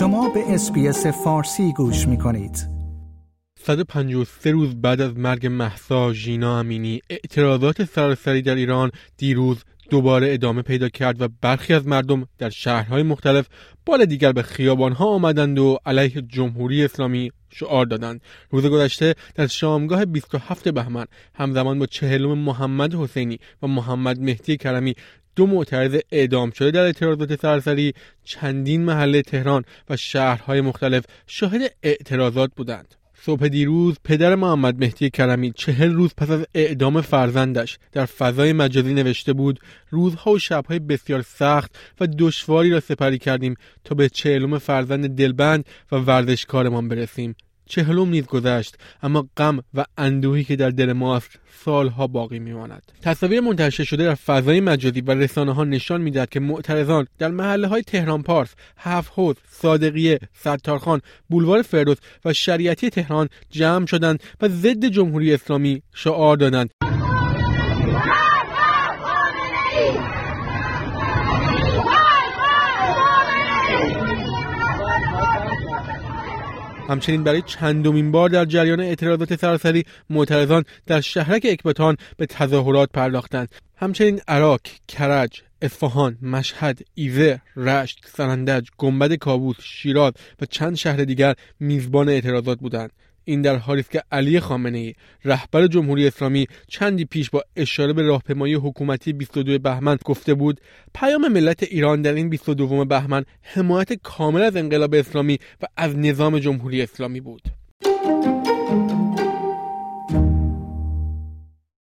شما به اسپیس فارسی گوش می کنید. 153 روز بعد از مرگ محسا ژینا امینی اعتراضات سراسری در ایران دیروز دوباره ادامه پیدا کرد و برخی از مردم در شهرهای مختلف بار دیگر به خیابانها آمدند و علیه جمهوری اسلامی شعار دادند. روز گذشته در شامگاه 27 بهمن همزمان با چهلم محمد حسینی و محمد مهدی کرمی دو معترض اعدام شده در اعتراضات سرسری چندین محله تهران و شهرهای مختلف شاهد اعتراضات بودند. صبح دیروز پدر محمد مهدی کرمی چهل روز پس از اعدام فرزندش در فضای مجازی نوشته بود روزها و شبهای بسیار سخت و دشواری را سپری کردیم تا به چهلم فرزند دلبند و ورزشکارمان برسیم. چهلم نیز گذشت اما غم و اندوهی که در دل ماست سالها باقی میماند. تصاویر منتشر شده در فضای مجازی و رسانه ها نشان می‌دهد که معترضان در محله های تهران پارس، هفت حوز، صادقیه، ستارخان، بولوار فردوس و شریعتی تهران جمع شدند و ضد جمهوری اسلامی شعار دادند. همچنین برای چندمین بار در جریان اعتراضات سراسری معترضان در شهرک اکباتان به تظاهرات پرداختند. همچنین عراق کرج اصفهان مشهد ایزه رشت سرندج گنبد کابوس شیراز و چند شهر دیگر میزبان اعتراضات بودند. این در حالی است که علی خامنه ای رهبر جمهوری اسلامی چندی پیش با اشاره به راهپیمایی حکومتی 22 بهمن گفته بود پیام ملت ایران در این 22 بهمن حمایت کامل از انقلاب اسلامی و از نظام جمهوری اسلامی بود.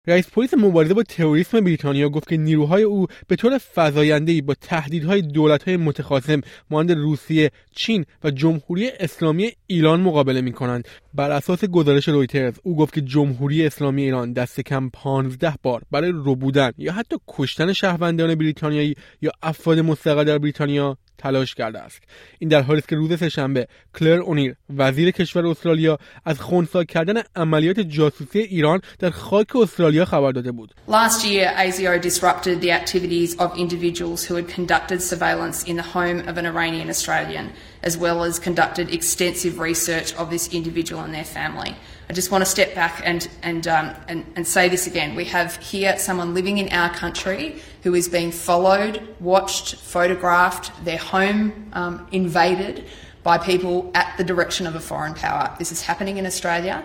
رئیس پلیس مبارزه با تروریسم بریتانیا گفت که نیروهای او به طور فزایندهای با تهدیدهای دولتهای متخاصم مانند روسیه، چین و جمهوری اسلامی ایران مقابله می کنند. بر اساس گزارش رویترز او گفت که جمهوری اسلامی ایران دست کم 15 بار برای ربودن یا حتی کشتن شهروندان بریتانیایی یا افراد مستقر در بریتانیا تلاش کرده است. این در حالی است که روز سهشنبه کلر اونیر وزیر کشور استرالیا از خونسا کردن عملیات جاسوسی ایران در خاک استرالیا خبر داده بود. Last year ASIO disrupted the activities of individuals who had conducted surveillance in the home of an Iranian Australian. As well as conducted extensive research of this individual and their family I just want to step back and, and, um, and, and say this again. We have here someone living in our country who is being followed, watched, photographed, their home um, invaded by people at the direction of a foreign power. This is happening in Australia,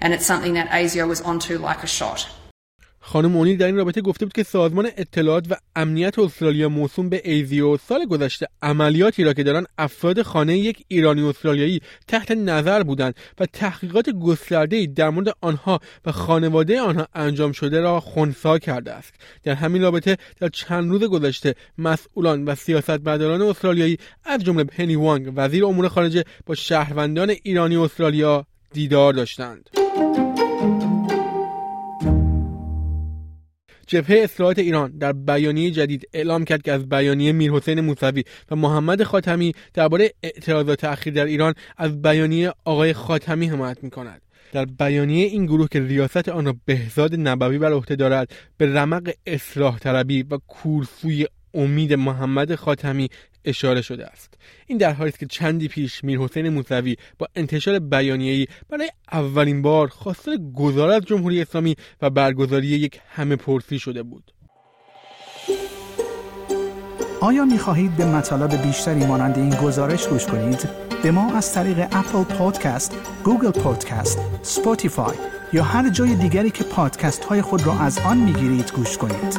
and it's something that ASIO was onto like a shot. خانم اونیل در این رابطه گفته بود که سازمان اطلاعات و امنیت استرالیا موسوم به ایزیو سال گذشته عملیاتی را که دارن افراد خانه یک ایرانی استرالیایی تحت نظر بودند و تحقیقات گسترده در مورد آنها و خانواده آنها انجام شده را خونسا کرده است. در همین رابطه در چند روز گذشته مسئولان و سیاستمداران استرالیایی از جمله پنی وانگ وزیر امور خارجه با شهروندان ایرانی استرالیا دیدار داشتند. جبهه اصلاحات ایران در بیانیه جدید اعلام کرد که از بیانیه میرحسین موسوی و محمد خاتمی درباره اعتراضات تأخیر در ایران از بیانیه آقای خاتمی حمایت می کند. در بیانیه این گروه که ریاست آن را بهزاد نبوی بر عهده دارد به رمق اصلاح طلبی و کورسوی امید محمد خاتمی اشاره شده است این در حالی است که چندی پیش میر حسین موسوی با انتشار بیانیه‌ای برای اولین بار خواستار گذار جمهوری اسلامی و برگزاری یک همه پرسی شده بود آیا می خواهید به مطالب بیشتری مانند این گزارش گوش کنید؟ به ما از طریق Apple Podcast، Google Podcast، Spotify یا هر جای دیگری که پادکست های خود را از آن می گیرید گوش کنید؟